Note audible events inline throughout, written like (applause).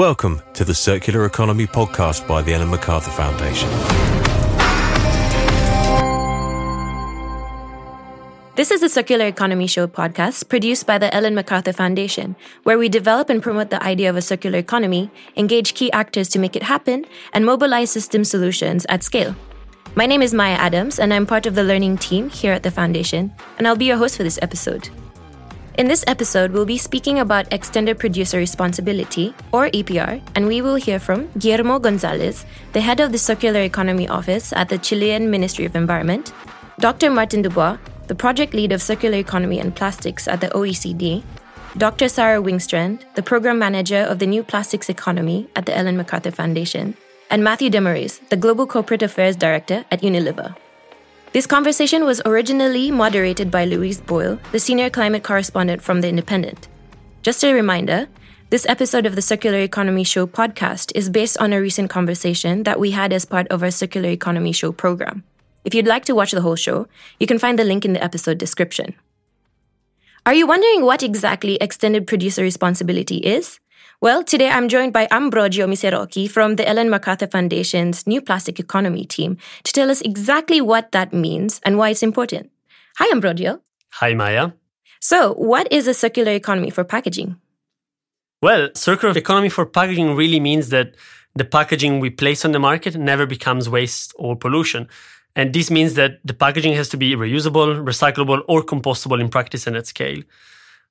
Welcome to the Circular Economy podcast by the Ellen MacArthur Foundation. This is the Circular Economy Show podcast produced by the Ellen MacArthur Foundation, where we develop and promote the idea of a circular economy, engage key actors to make it happen, and mobilize system solutions at scale. My name is Maya Adams, and I'm part of the learning team here at the Foundation, and I'll be your host for this episode. In this episode, we'll be speaking about Extended Producer Responsibility, or EPR, and we will hear from Guillermo Gonzalez, the head of the Circular Economy Office at the Chilean Ministry of Environment, Dr. Maarten Dubois, the project lead of Circular Economy and Plastics at the OECD, Dr. Sara Wingstrand, the program manager of the New Plastics Economy at the Ellen MacArthur Foundation, and Matthew Demorais, the Global Corporate Affairs Director at Unilever. This conversation was originally moderated by Louise Boyle, the senior climate correspondent from The Independent. Just a reminder this episode of the Circular Economy Show podcast is based on a recent conversation that we had as part of our Circular Economy Show program. If you'd like to watch the whole show, you can find the link in the episode description. Are you wondering what exactly extended producer responsibility is? Well, today I'm joined by Ambrogio Miserocchi from the Ellen MacArthur Foundation's New Plastic Economy team to tell us exactly what that means and why it's important. Hi, Ambrogio. Hi, Maya. So, what is a circular economy for packaging? Well, circular economy for packaging really means that the packaging we place on the market never becomes waste or pollution. And this means that the packaging has to be reusable, recyclable, or compostable in practice and at scale.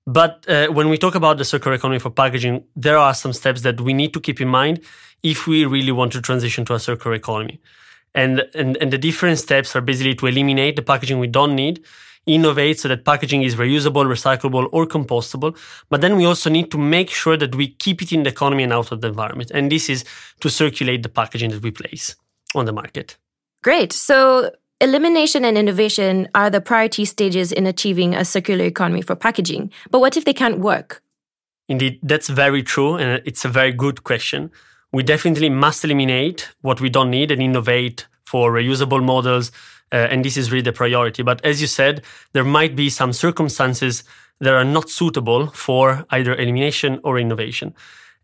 But uh, when we talk about the circular economy for packaging, there are some steps that we need to keep in mind if we really want to transition to a circular economy. And, and, and the different steps are basically to eliminate the packaging we don't need, innovate so that packaging is reusable, recyclable, or compostable. But then we also need to make sure that we keep it in the economy and out of the environment. And this is to circulate the packaging that we place on the market. Great. So Elimination and innovation are the priority stages in achieving a circular economy for packaging. But what if they can't work? Indeed, that's very true, and it's a very good question. We definitely must eliminate what we don't need and innovate for reusable models, uh, and this is really the priority. But as you said, there might be some circumstances that are not suitable for either elimination or innovation.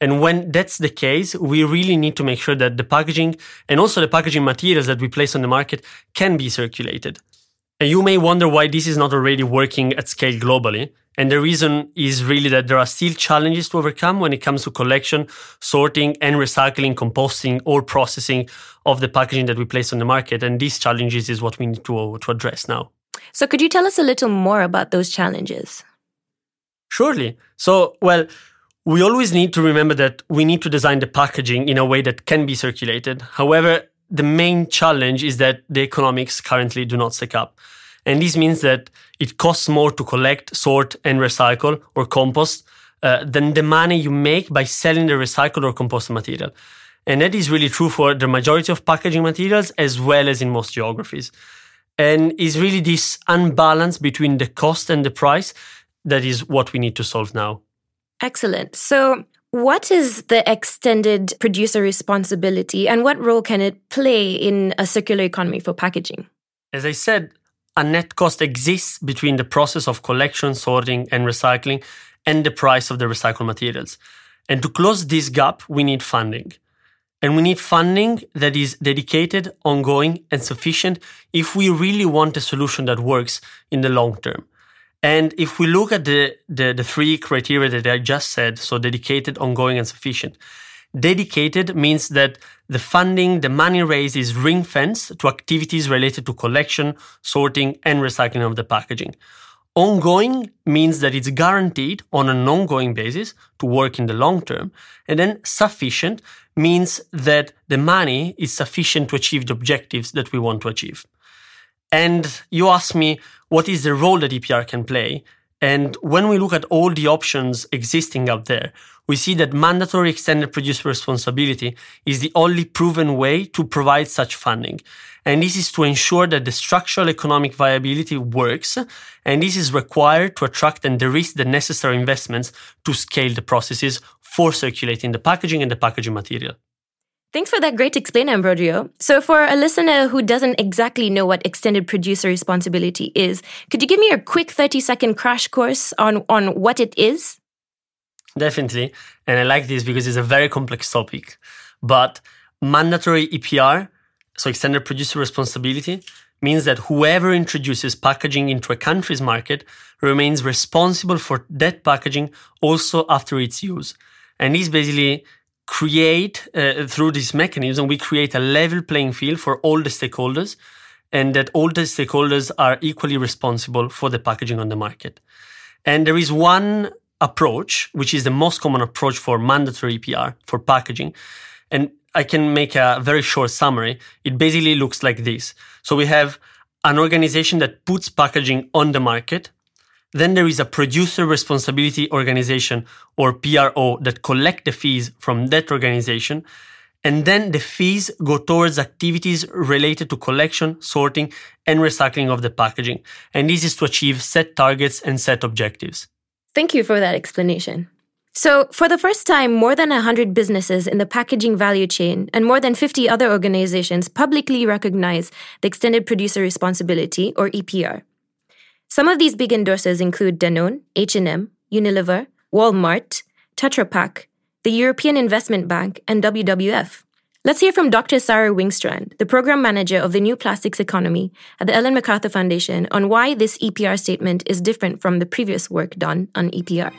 And when that's the case, we really need to make sure that the packaging and also the packaging materials that we place on the market can be circulated. And you may wonder why this is not already working at scale globally. And the reason is really that there are still challenges to overcome when it comes to collection, sorting, and recycling, composting, or processing of the packaging that we place on the market. And these challenges is what we need to, to address now. So, could you tell us a little more about those challenges? Surely. So, well, we always need to remember that we need to design the packaging in a way that can be circulated. However, the main challenge is that the economics currently do not stack up. And this means that it costs more to collect, sort, and recycle or compost uh, than the money you make by selling the recycled or composted material. And that is really true for the majority of packaging materials as well as in most geographies. And is really this unbalance between the cost and the price that is what we need to solve now. Excellent. So, what is the extended producer responsibility and what role can it play in a circular economy for packaging? As I said, a net cost exists between the process of collection, sorting, and recycling and the price of the recycled materials. And to close this gap, we need funding. And we need funding that is dedicated, ongoing, and sufficient if we really want a solution that works in the long term. And if we look at the, the, the three criteria that I just said, so dedicated, ongoing, and sufficient, dedicated means that the funding, the money raised is ring fenced to activities related to collection, sorting, and recycling of the packaging. Ongoing means that it's guaranteed on an ongoing basis to work in the long term. And then sufficient means that the money is sufficient to achieve the objectives that we want to achieve. And you ask me, what is the role that EPR can play? And when we look at all the options existing out there, we see that mandatory extended producer responsibility is the only proven way to provide such funding. And this is to ensure that the structural economic viability works. And this is required to attract and de-risk the necessary investments to scale the processes for circulating the packaging and the packaging material. Thanks for that great explain, Ambrogio. So, for a listener who doesn't exactly know what extended producer responsibility is, could you give me a quick 30 second crash course on, on what it is? Definitely. And I like this because it's a very complex topic. But mandatory EPR, so extended producer responsibility, means that whoever introduces packaging into a country's market remains responsible for that packaging also after its use. And this basically create uh, through this mechanism we create a level playing field for all the stakeholders and that all the stakeholders are equally responsible for the packaging on the market. And there is one approach which is the most common approach for mandatory EPR for packaging. And I can make a very short summary. It basically looks like this. So we have an organization that puts packaging on the market then there is a producer responsibility organization or PRO that collect the fees from that organization. And then the fees go towards activities related to collection, sorting, and recycling of the packaging. And this is to achieve set targets and set objectives. Thank you for that explanation. So, for the first time, more than 100 businesses in the packaging value chain and more than 50 other organizations publicly recognize the Extended Producer Responsibility, or EPR. Some of these big endorsers include Danone, H&M, Unilever, Walmart, Tetra Pak, the European Investment Bank, and WWF. Let's hear from Dr. Sara Wingstrand, the program manager of the New Plastics Economy at the Ellen MacArthur Foundation, on why this EPR statement is different from the previous work done on EPR.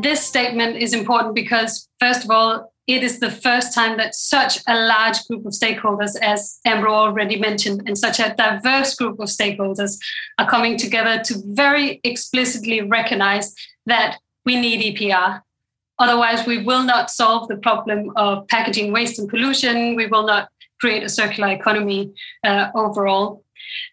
This statement is important because, first of all, it is the first time that such a large group of stakeholders, as Ambro already mentioned, and such a diverse group of stakeholders are coming together to very explicitly recognize that we need EPR. Otherwise, we will not solve the problem of packaging waste and pollution. We will not create a circular economy uh, overall.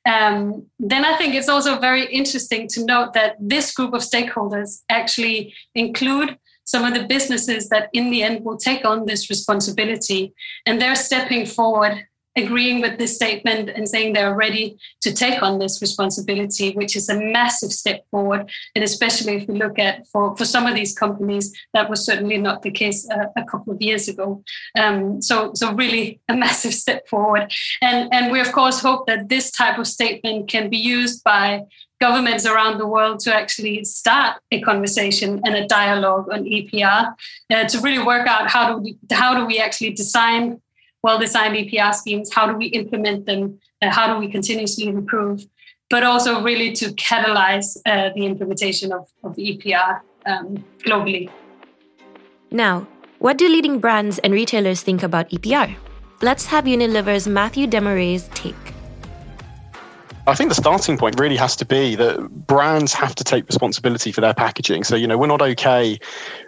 Um, then I think it's also very interesting to note that this group of stakeholders actually include some of the businesses that in the end will take on this responsibility. And they're stepping forward, agreeing with this statement and saying they're ready to take on this responsibility, which is a massive step forward. And especially if we look at for, for some of these companies, that was certainly not the case a, a couple of years ago. Um, so, so really a (laughs) massive step forward. And, and we of course hope that this type of statement can be used by governments around the world to actually start a conversation and a dialogue on EPR uh, to really work out how do we how do we actually design well designed EPR schemes, how do we implement them, uh, how do we continuously improve, but also really to catalyze uh, the implementation of, of EPR um, globally. Now, what do leading brands and retailers think about EPR? Let's have Unilever's Matthew Demorais take. I think the starting point really has to be that brands have to take responsibility for their packaging. So, you know, we're not okay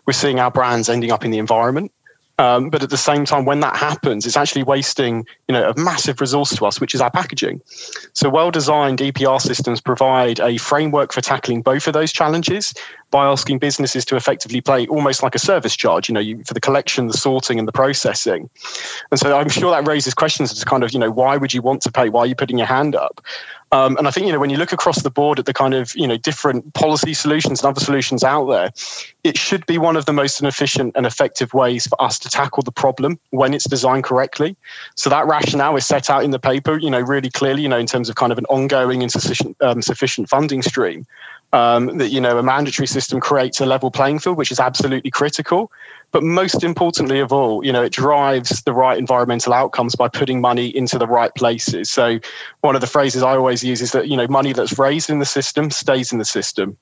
with seeing our brands ending up in the environment. Um, but at the same time, when that happens, it's actually wasting, you know, a massive resource to us, which is our packaging. So well-designed EPR systems provide a framework for tackling both of those challenges by asking businesses to effectively pay almost like a service charge, you know, you, for the collection, the sorting, and the processing. And so I'm sure that raises questions as to kind of, you know, why would you want to pay? Why are you putting your hand up? Um, and I think you know when you look across the board at the kind of you know different policy solutions and other solutions out there, it should be one of the most efficient and effective ways for us to tackle the problem when it's designed correctly. So that rationale is set out in the paper, you know, really clearly, you know, in terms of kind of an ongoing and sufficient um, sufficient funding stream um, that you know a mandatory system creates a level playing field, which is absolutely critical. But most importantly of all, you know, it drives the right environmental outcomes by putting money into the right places. So one of the phrases I always use is that you know money that's raised in the system stays in the system.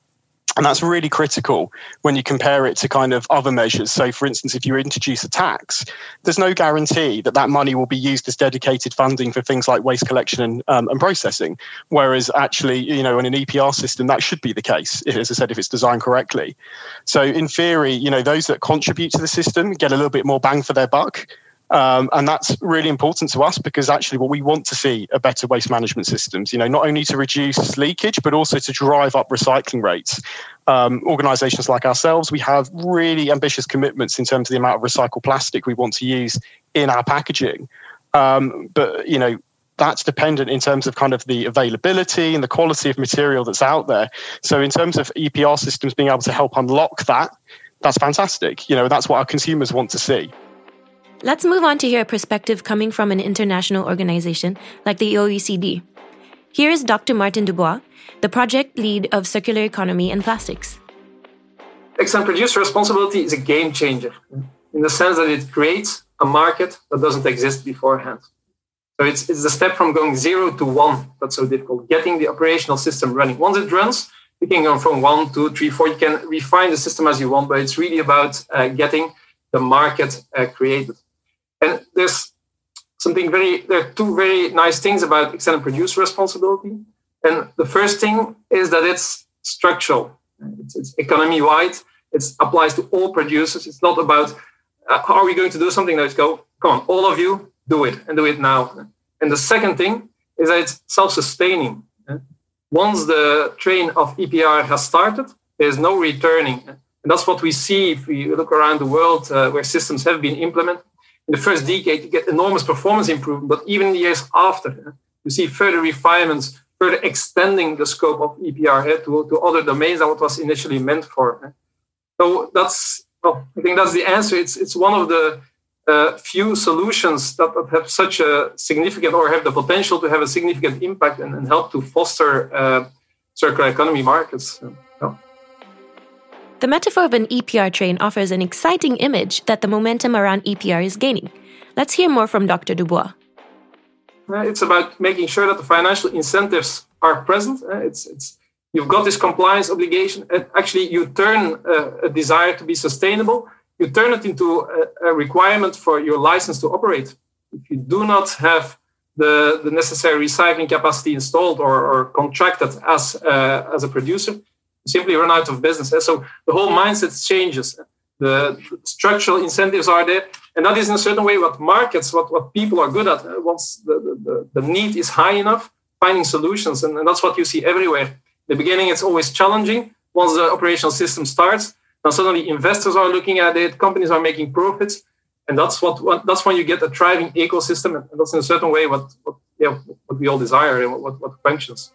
And that's really critical when you compare it to kind of other measures. So, for instance, if you introduce a tax, there's no guarantee that that money will be used as dedicated funding for things like waste collection and, um, and processing. Whereas, actually, you know, in an EPR system, that should be the case, as I said, if it's designed correctly. So, in theory, you know, those that contribute to the system get a little bit more bang for their buck. Um, and that's really important to us because actually what we want to see are better waste management systems, you know, not only to reduce leakage, but also to drive up recycling rates. Um, organizations like ourselves, we have really ambitious commitments in terms of the amount of recycled plastic we want to use in our packaging. Um, but, you know, that's dependent in terms of kind of the availability and the quality of material that's out there. So in terms of EPR systems being able to help unlock that, that's fantastic. You know, that's what our consumers want to see. Let's move on to hear a perspective coming from an international organization like the OECD. Here is Dr. Maarten Dubois, the project lead of circular economy and plastics. Extended producer responsibility is a game changer in the sense that it creates a market that doesn't exist beforehand. So it's, it's a step from going zero to one that's so difficult, getting the operational system running. Once it runs, you can go from one, two, three, four. You can refine the system as you want, but it's really about uh, getting the market uh, created. And there's something very, there are two very nice things about extended producer responsibility. And the first thing is that it's structural, it's, it's economy wide, it applies to all producers. It's not about uh, how are we going to do something? Let's go, come on, all of you, do it and do it now. And the second thing is that it's self sustaining. Once the train of EPR has started, there's no returning. And that's what we see if we look around the world uh, where systems have been implemented. In the first decade, you get enormous performance improvement, but even the years after, you see further refinements, further extending the scope of EPR to, to other domains than what was initially meant for. So that's, well, I think that's the answer. It's, it's one of the uh, few solutions that, have such a significant or have the potential to have a significant impact and, and help to foster uh, circular economy markets. Yeah. The metaphor of an EPR train offers an exciting image that the momentum around EPR is gaining. Let's hear more from Dr. Dubois. Uh, it's about making sure that the financial incentives are present. Uh, it's, it's, you've got this compliance obligation. And actually, you turn uh, a desire to be sustainable you turn it into a, a, requirement for your license to operate. If you do not have the, the necessary recycling capacity installed or, or contracted as, uh, as a producer, simply run out of business. So the whole mindset changes. The structural incentives are there. And that is in a certain way what markets, what, what people are good at. Uh, once the, the, the need is high enough, finding solutions. And, and that's what you see everywhere. In the beginning, it's always challenging. Once the operational system starts, now suddenly investors are looking at it, companies are making profits, and that's what, what that's when you get a thriving ecosystem, and that's in a certain way what, what yeah what we all desire and what, what functions.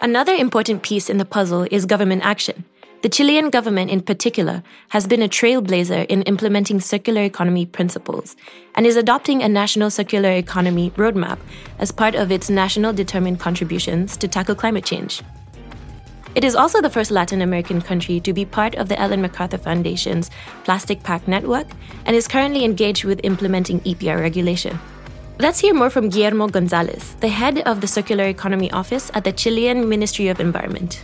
Another important piece in the puzzle is government action. The Chilean government, in particular, has been a trailblazer in implementing circular economy principles and is adopting a national circular economy roadmap as part of its national determined contributions to tackle climate change. It is also the first Latin American country to be part of the Ellen MacArthur Foundation's Plastic Pact Network and is currently engaged with implementing EPR regulation. Let's hear more from Guillermo Gonzalez, the head of the Circular Economy Office at the Chilean Ministry of Environment.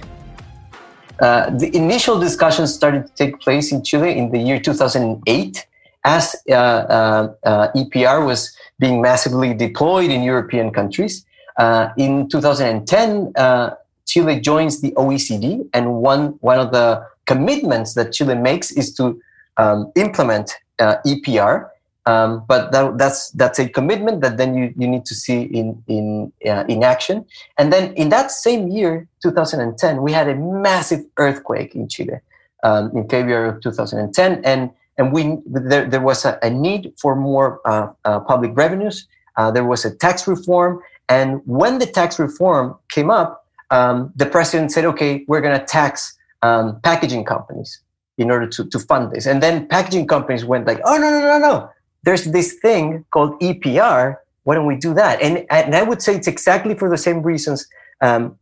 Uh, the initial discussions started to take place in Chile in the year 2008 as uh, uh, uh EPR was being massively deployed in European countries. Uh, in 2010, uh, Chile joins the OECD, and one one of the commitments that Chile makes is to um, implement EPR. Um, but that, that's that's a commitment that then you, you need to see in in uh, in action. And then in that same year, 2010, we had a massive earthquake in Chile um, in February of 2010, and and we there, there was a, a need for more uh, uh public revenues. Uh, there was a tax reform, and when the tax reform came up, um, the president said, okay, we're going to tax um, packaging companies in order to, to fund this. And then packaging companies went like, oh, no, no, no, no. There's this thing called EPR. Why don't we do that? And, and I would say it's exactly for the same reasons um,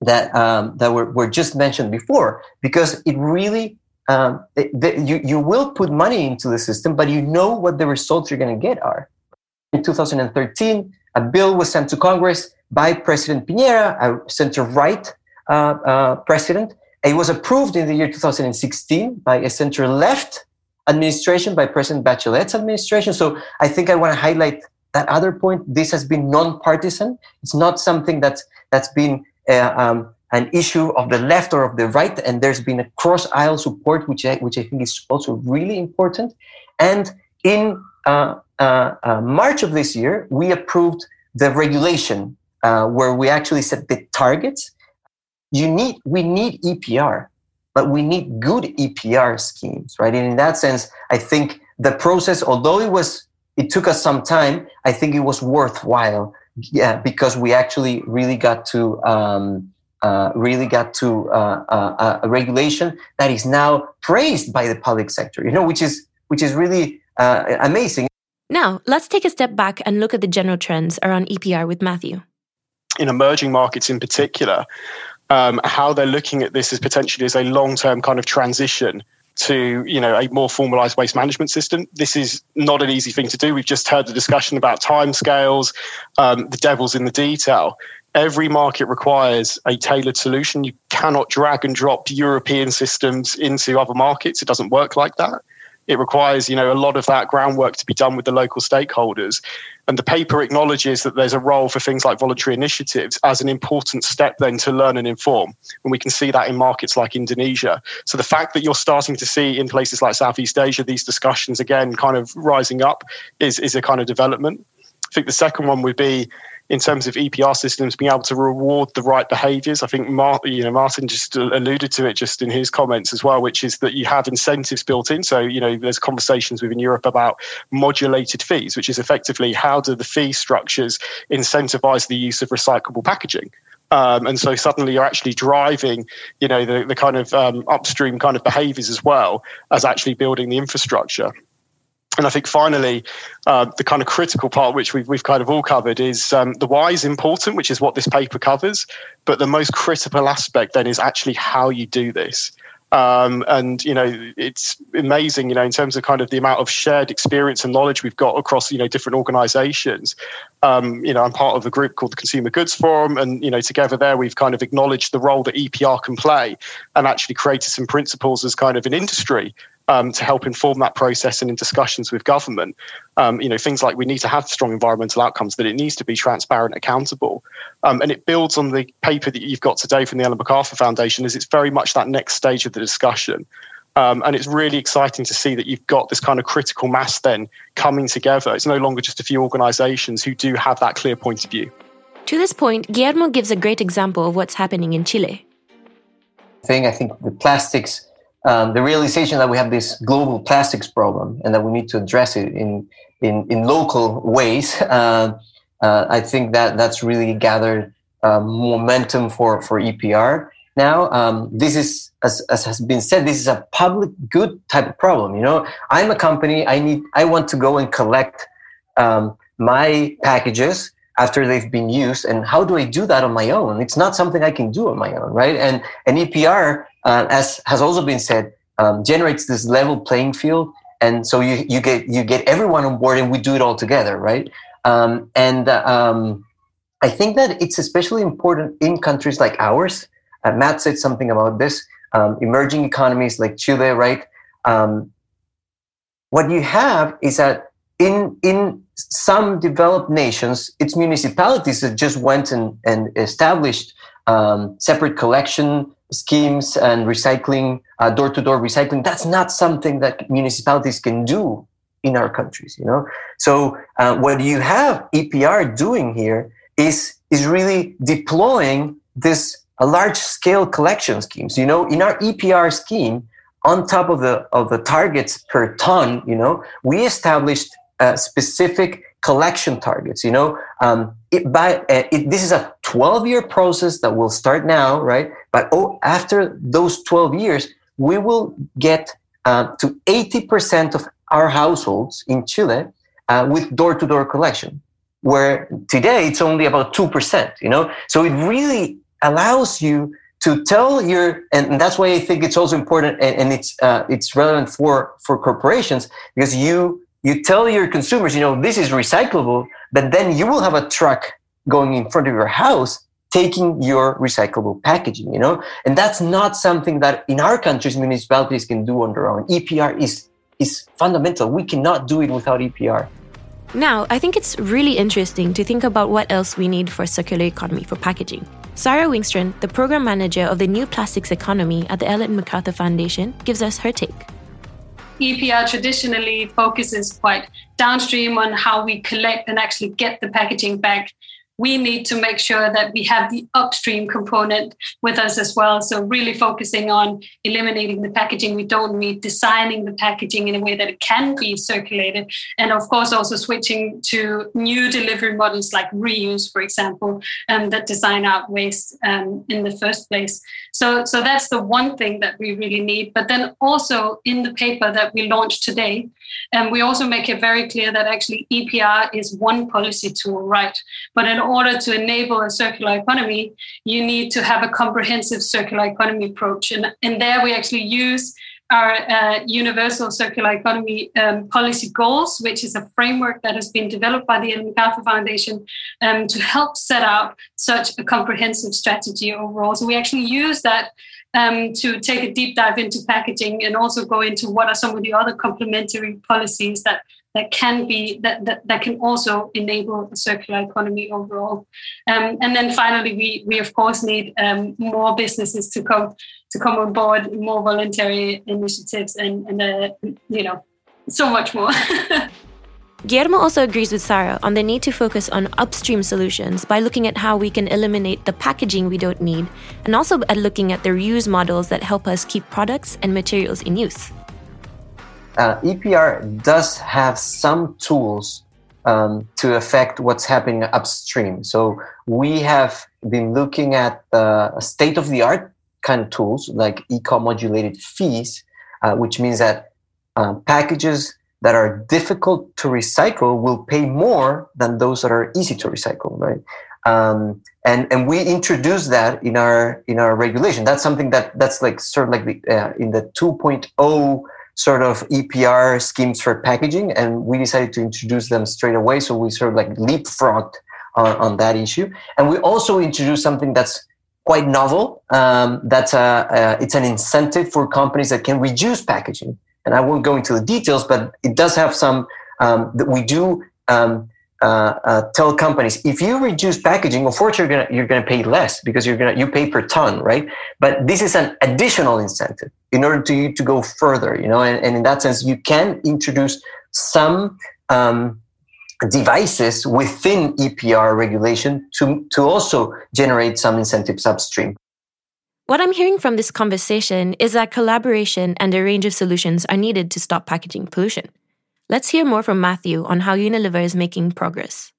that, um, that were, were just mentioned before, because it really, um, it, the, you, you will put money into the system, but you know what the results you're going to get are. In 2013, a bill was sent to Congress by President Piñera, a center right uh, uh, president. It was approved in the year 2016 by a center left administration, by President Bachelet's administration. So I think I want to highlight that other point. This has been non-partisan. It's not something that's that's been uh, um, an issue of the left or of the right, and there's been a cross-aisle support, which I, which I think is also really important. And in uh, uh, uh March of this year, we approved the regulation uh, where we actually set the targets. You need we need EPR, but we need good EPR schemes, right? And in that sense, I think the process, although it was it took us some time, I think it was worthwhile. Yeah, because we actually really got to um, uh, really got to uh, uh, a regulation that is now praised by the public sector. You know, which is which is really uh, amazing. Now, let's take a step back and look at the general trends around EPR with Matthew. in emerging markets in particular, um, how they're looking at this as potentially as a long term kind of transition to you know a more formalized waste management system. This is not an easy thing to do. We've just heard the discussion about timescales, um, the devil's in the detail. Every market requires a tailored solution. You cannot drag and drop European systems into other markets. It doesn't work like that. It requires, you know, a lot of that groundwork to be done with the local stakeholders. And the paper acknowledges that there's a role for things like voluntary initiatives as an important step then to learn and inform. And we can see that in markets like Indonesia. So the fact that you're starting to see in places like Southeast Asia these discussions again kind of rising up is, is a kind of development. I think the second one would be in terms of EPR systems being able to reward the right behaviours. I think Mar- you know Maarten just alluded to it just in his comments as well, which is that you have incentives built in. So you know there's conversations within Europe about modulated fees, which is effectively how do the fee structures incentivise the use of recyclable packaging. Um, and so suddenly you're actually driving, you know, the, the kind of um, upstream kind of behaviours as well as actually building the infrastructure. And I think finally, uh, the kind of critical part, which we've, we've kind of all covered, is um, the why is important, which is what this paper covers. But the most critical aspect then is actually how you do this. Um, and you know it's amazing you know in terms of kind of the amount of shared experience and knowledge we've got across you know different organizations um, you know i'm part of a group called the consumer goods forum and you know together there we've kind of acknowledged the role that epr can play and actually created some principles as kind of an industry um, to help inform that process and in discussions with government. Um, you know, things like we need to have strong environmental outcomes, that it needs to be transparent, accountable. Um, and it builds on the paper that you've got today from the Ellen MacArthur Foundation, as it's very much that next stage of the discussion. Um, and it's really exciting to see that you've got this kind of critical mass then coming together. It's no longer just a few organizations who do have that clear point of view. To this point, Guillermo gives a great example of what's happening in Chile. Thing I think the plastics um, the realization that we have this global plastics problem and that we need to address it in in, in local ways, uh, (laughs) uh, I think that that's really gathered uh, momentum for for EPR. Now, um, this is as, as has been said, this is a public good type of problem. You know, I'm a company. I need. I want to go and collect um, my packages after they've been used and how do i do that on my own it's not something i can do on my own right and an epr uh, as has also been said, um, generates this level playing field, and so you you get you get everyone on board, and we do it all together, right? Um, and uh, um, I think that it's especially important in countries like ours. Uh, Matt said something about this. Um, emerging economies like Chile, right? Um, what you have is that in in some developed nations, it's municipalities that just went and, and established um, separate collection schemes and recycling, door to door recycling, that's not something that municipalities can do in our countries, you know? So uh, what you have EPR doing here is, is really deploying this a large scale collection schemes. You know, in our EPR scheme, on top of the of the targets per ton, you know, we established uh, specific collection targets. You know, um, it, by uh, it, this is a 12 year process that will start now, right? But oh, after those 12 years, we will get uh, to 80% of our households in Chile uh, with door to door collection, where today it's only about 2%. You know, so it really allows you to tell your and that's why i think it's also important and, and it's uh, it's relevant for for corporations because you you tell your consumers, you know, this is recyclable, but then you will have a truck going in front of your house taking your recyclable packaging, you know? And that's not something that in our countries municipalities can do on their own. EPR is is fundamental. We cannot do it without EPR. Now, I think it's really interesting to think about what else we need for a circular economy for packaging. Sara Wingstrand, the program manager of the New Plastics Economy at the Ellen MacArthur Foundation, gives us her take. EPR traditionally focuses quite downstream on how we collect and actually get the packaging back we need to make sure that we have the upstream component with us as well. So, really focusing on eliminating the packaging we don't need, designing the packaging in a way that it can be circulated, and of course, also switching to new delivery models like reuse, for example, um, that design out waste um, in the first place. So, so that's the one thing that we really need. But then also in the paper that we launched today, and um, we also make it very clear that actually EPR is one policy tool, right? But it order to enable a circular economy, you need to have a comprehensive circular economy approach. And, and there we actually use our uh, universal circular economy um, policy goals, which is a framework that has been developed by the Ellen MacArthur Foundation um, to help set out such a comprehensive strategy overall. So we actually use that um, to take a deep dive into packaging and also go into what are some of the other complementary policies that that can be that, that, that can also enable a circular economy overall. Um, and then finally, we we of course need um, more businesses to come to come on board, more voluntary initiatives, and and uh, you know so much more. (laughs) Guillermo also agrees with Sara on the need to focus on upstream solutions by looking at how we can eliminate the packaging we don't need, and also at looking at the reuse models that help us keep products and materials in use. Uh, EPR does have some tools um, to affect what's happening upstream. So we have been looking at uh, state of the art kind of tools like eco modulated fees, uh, which means that um, packages that are difficult to recycle will pay more than those that are easy to recycle, right? Um, and and we introduce that in our in our regulation. That's something that that's like sort of like the, uh, in the 2.0 sort of EPR schemes for packaging, and we decided to introduce them straight away. So we sort of like leapfrogged on, on that issue, and we also introduced something that's quite novel. Um, that's a, uh, it's an incentive for companies that can reduce packaging and I won't go into the details, but it does have some um, that we do um, uh, uh, tell companies if you reduce packaging, unfortunately, you're gonna you're gonna pay less because you're gonna you pay per ton, right? But this is an additional incentive in order to you to go further, you know, and, and in that sense, you can introduce some. Um, devices within EPR regulation to, to also generate some incentives upstream. What I'm hearing from this conversation is that collaboration and a range of solutions are needed to stop packaging pollution. Let's hear more from Matthew on how Unilever is making progress.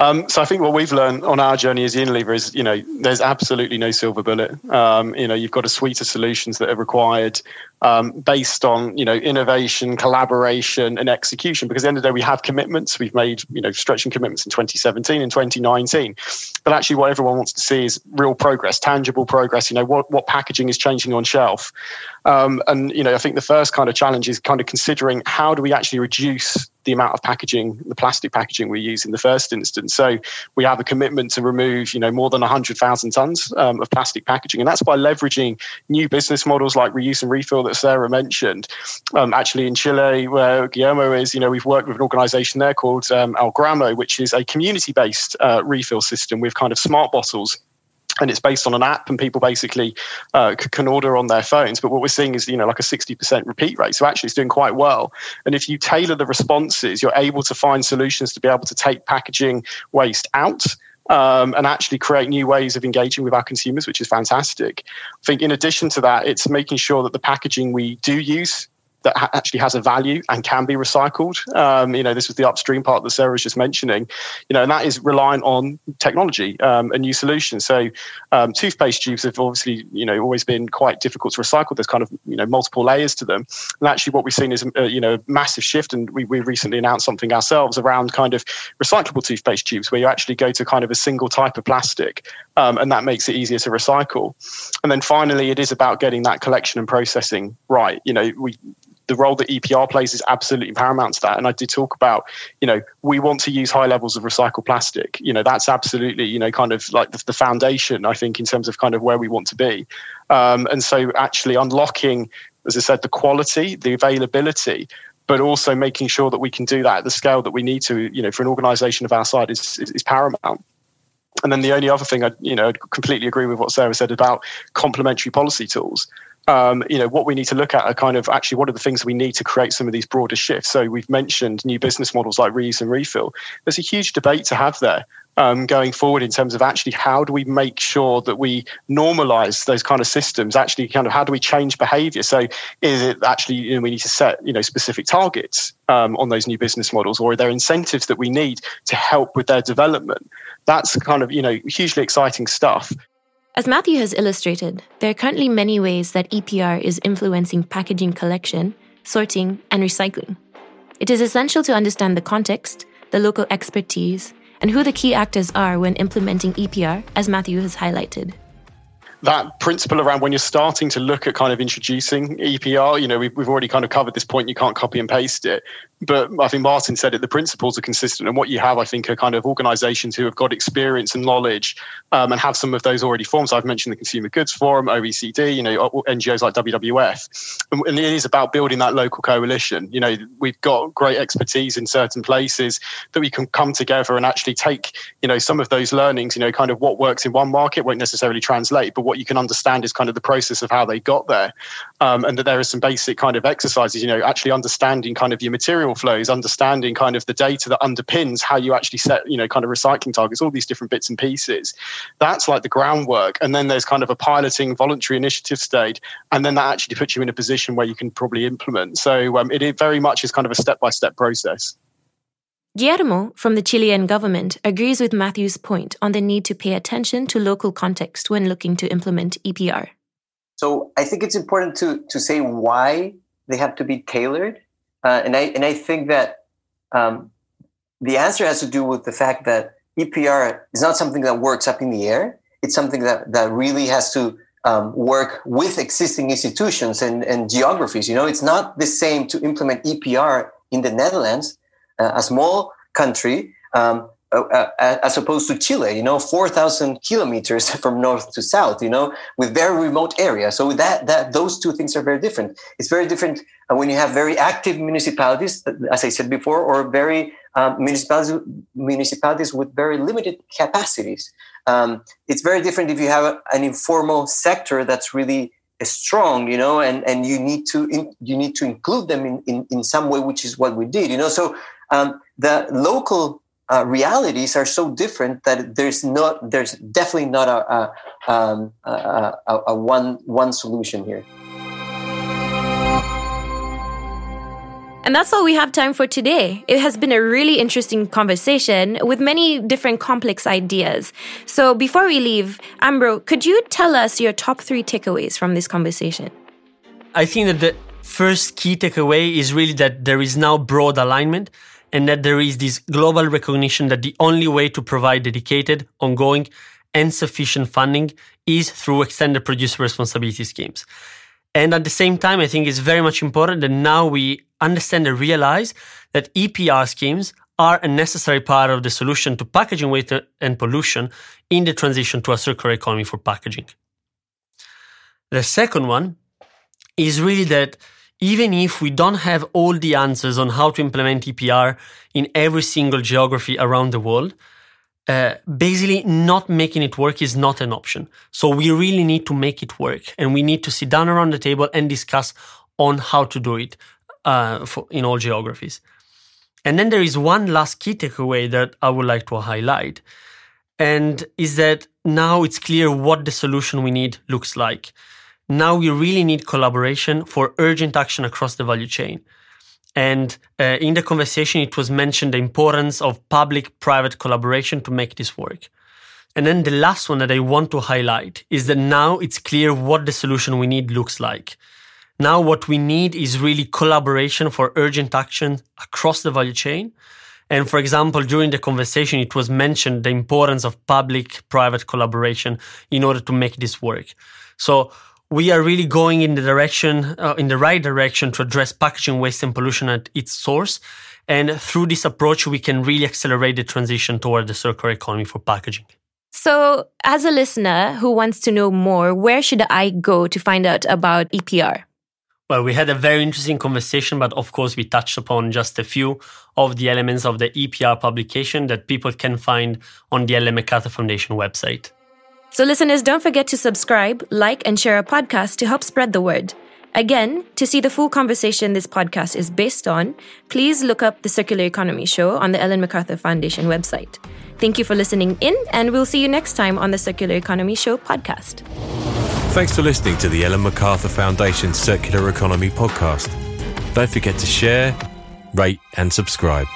Um, so I think what we've learned on our journey as Unilever is, you know, there's absolutely no silver bullet. Um, you know, you've got a suite of solutions that are required um, based on, you know, innovation, collaboration, and execution. Because at the end of the day, we have commitments. We've made, you know, stretching commitments in 2017 and 2019. But actually, what everyone wants to see is real progress, tangible progress. You know, what what packaging is changing on shelf. Um, and you know, I think the first kind of challenge is kind of considering how do we actually reduce the amount of packaging, the plastic packaging we use in the first instance. So we have a commitment to remove, you know, more than 100,000 tons um, of plastic packaging, and that's by leveraging new business models like reuse and refill that Sara mentioned. Um, actually, in Chile, where Guillermo is, you know, we've worked with an organisation there called um, Algramo, which is a community-based uh, refill system with kind of smart bottles and it's based on an app and people basically uh, can order on their phones. But what we're seeing is you know like a 60% repeat rate. So actually it's doing quite well. And if you tailor the responses you're able to find solutions to be able to take packaging waste out um, and actually create new ways of engaging with our consumers, which is fantastic. I think, in addition to that, it's making sure that the packaging we do use that ha- actually has a value and can be recycled. Um, you know, this was the upstream part that Sara was just mentioning. You know, and that is reliant on technology um, and new solutions. So, um, toothpaste tubes have obviously, you know, always been quite difficult to recycle. There's kind of, you know, multiple layers to them. And actually, what we've seen is, a, uh, you know, massive shift. And we, we recently announced something ourselves around kind of recyclable toothpaste tubes, where you actually go to kind of a single type of plastic, um, and that makes it easier to recycle. And then finally, it is about getting that collection and processing right. You know, we the role that EPR plays is absolutely paramount to that. And I did talk about, you know, we want to use high levels of recycled plastic. You know, that's absolutely, you know, kind of like the, the foundation, I think, in terms of kind of where we want to be. Um, and so actually unlocking, as I said, the quality, the availability, but also making sure that we can do that at the scale that we need to, you know, for an organization of our size is, is, is paramount. And then the only other thing I, you know, completely agree with what Sara said about complementary policy tools um, you know, what we need to look at are kind of actually what are the things we need to create some of these broader shifts. So we've mentioned new business models like reuse and refill. There's a huge debate to have there. Um, going forward in terms of actually how do we make sure that we normalize those kind of systems actually kind of how do we change behavior? So is it actually you know, we need to set you know specific targets um, on those new business models or are there incentives that we need to help with their development? That's kind of you know hugely exciting stuff. As Matthew has illustrated, there are currently many ways that EPR is influencing packaging collection, sorting, and recycling. It is essential to understand the context, the local expertise, and who the key actors are when implementing EPR, as Matthew has highlighted that principle around when you're starting to look at kind of introducing EPR, you know, we've, we've already kind of covered this point. You can't copy and paste it. But I think Maarten said it, the principles are consistent. And what you have, I think, are kind of organizations who have got experience and knowledge um, and have some of those already formed. So I've mentioned the Consumer Goods Forum, OECD, you know, NGOs like WWF. And it is about building that local coalition. You know, we've got great expertise in certain places that we can come together and actually take, you know, some of those learnings, you know, kind of what works in one market won't necessarily translate, but what you can understand is kind of the process of how they got there. Um, and that there are some basic kind of exercises, you know, actually understanding kind of your material flows, understanding kind of the data that underpins how you actually set, you know, kind of recycling targets, all these different bits and pieces. That's like the groundwork. And then there's kind of a piloting voluntary initiative stage. And then that actually puts you in a position where you can probably implement. So um, it, it very much is kind of a step by step process. Guillermo from the Chilean government agrees with Matthew's point on the need to pay attention to local context when looking to implement EPR. So I think it's important to to say why they have to be tailored, uh, and I and I think that um, the answer has to do with the fact that EPR is not something that works up in the air. It's something that that really has to um, work with existing institutions and, and geographies. You know, it's not the same to implement EPR in the Netherlands a small country um, uh, uh, as opposed to Chile, you know, 4,000 kilometers (laughs) from north to south, you know, with very remote areas. So that, that those two things are very different. It's very different uh, when you have very active municipalities, as I said before, or very um, municipalities, municipalities with very limited capacities. Um, it's very different if you have an informal sector that's really strong, you know, and, and you need to in, you need to include them in, in, in some way, which is what we did, you know. So um, the local uh, realities are so different that there's not there's definitely not a, a, um, a, a one one solution here. And that's all we have time for today. It has been a really interesting conversation with many different complex ideas. So before we leave, Ambro, could you tell us your top three takeaways from this conversation? I think that the first key takeaway is really that there is now broad alignment and that there is this global recognition that the only way to provide dedicated, ongoing, and sufficient funding is through extended producer responsibility schemes. And at the same time, I think it's very much important that now we understand and realize that EPR schemes are a necessary part of the solution to packaging waste and pollution in the transition to a circular economy for packaging. The second one is really that even if we don't have all the answers on how to implement EPR in every single geography around the world, uh, basically not making it work is not an option. So we really need to make it work and we need to sit down around the table and discuss on how to do it uh, for, in all geographies. And then there is one last key takeaway that I would like to highlight. And is that now it's clear what the solution we need looks like. Now we really need collaboration for urgent action across the value chain. And uh, in the conversation, it was mentioned the importance of public private collaboration to make this work. And then the last one that I want to highlight is that now it's clear what the solution we need looks like. Now, what we need is really collaboration for urgent action across the value chain. And for example, during the conversation, it was mentioned the importance of public private collaboration in order to make this work. So we are really going in the direction, uh, in the right direction to address packaging waste and pollution at its source. And through this approach, we can really accelerate the transition toward the circular economy for packaging. So, as a listener who wants to know more, where should I go to find out about EPR? Well, we had a very interesting conversation, but of course, we touched upon just a few of the elements of the EPR publication that people can find on the MacArthur Foundation website. So, listeners, don't forget to subscribe, like, and share our podcast to help spread the word. Again, to see the full conversation this podcast is based on, please look up the Circular Economy Show on the Ellen MacArthur Foundation website. Thank you for listening in, and we'll see you next time on the Circular Economy Show podcast. Thanks for listening to the Ellen MacArthur Foundation Circular Economy podcast. Don't forget to share, rate, and subscribe.